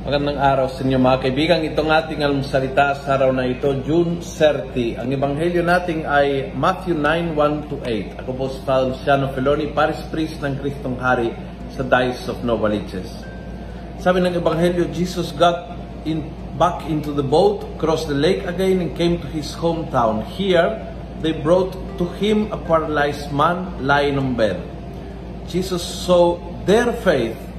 Magandang araw sa inyo mga kaibigan. Itong ating almusalita sa araw na ito, June 30. Ang ebanghelyo natin ay Matthew 9, 1 to 8. Ako po si Father Luciano Feloni, Paris Priest ng Kristong Hari sa Diocese of Novaliches. Sabi ng ebanghelyo, Jesus got in, back into the boat, crossed the lake again, and came to his hometown. Here, they brought to him a paralyzed man lying on bed. Jesus saw their faith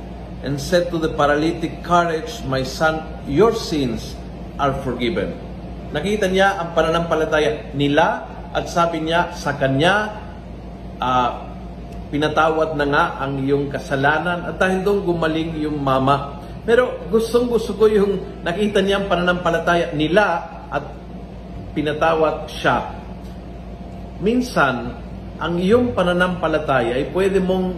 and said to the paralytic, Courage, my son, your sins are forgiven. Nakita niya ang pananampalataya nila at sabi niya sa kanya, uh, pinatawad na nga ang iyong kasalanan at dahil doon gumaling yung mama. Pero gustong gusto ko yung nakita niya ang pananampalataya nila at pinatawad siya. Minsan, ang iyong pananampalataya ay pwede mong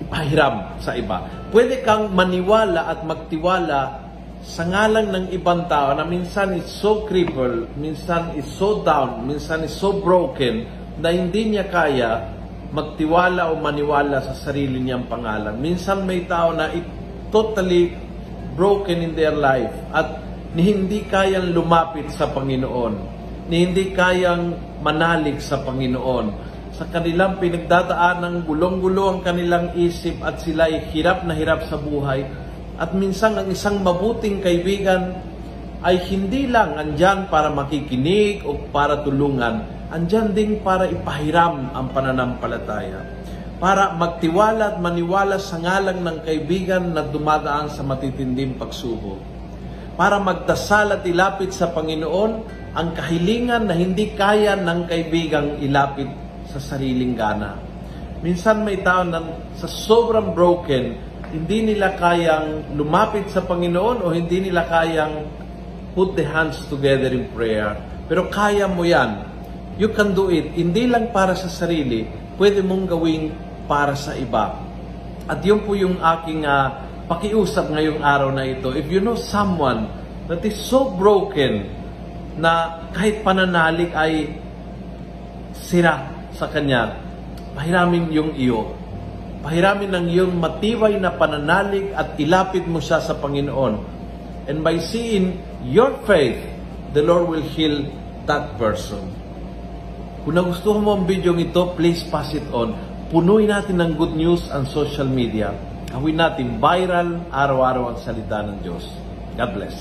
ipahiram sa iba pwede kang maniwala at magtiwala sa ngalan ng ibang tao na minsan is so crippled, minsan is so down, minsan is so broken na hindi niya kaya magtiwala o maniwala sa sarili niyang pangalan. Minsan may tao na it totally broken in their life at ni hindi kayang lumapit sa Panginoon, ni hindi kayang manalig sa Panginoon sa kanilang pinagdadaan ng gulong-gulo ang kanilang isip at sila ay hirap na hirap sa buhay. At minsan ang isang mabuting kaibigan ay hindi lang andyan para makikinig o para tulungan, andyan din para ipahiram ang pananampalataya. Para magtiwala at maniwala sa ngalang ng kaibigan na dumadaan sa matitinding pagsubok. Para magdasal at ilapit sa Panginoon ang kahilingan na hindi kaya ng kaibigang ilapit sa sariling gana. Minsan may tao na sa sobrang broken, hindi nila kayang lumapit sa Panginoon o hindi nila kayang put the hands together in prayer. Pero kaya mo yan. You can do it. Hindi lang para sa sarili, pwede mong gawing para sa iba. At yun po yung aking uh, pakiusap ngayong araw na ito. If you know someone that is so broken na kahit pananalig ay sira, sa Kanya, pahiramin yung iyo. Pahiramin ng iyong matibay na pananalig at ilapit mo siya sa Panginoon. And by seeing your faith, the Lord will heal that person. Kung nagustuhan mo ang video ito, please pass it on. Punuin natin ng good news ang social media. Gawin natin viral, araw-araw ang salita ng Diyos. God bless.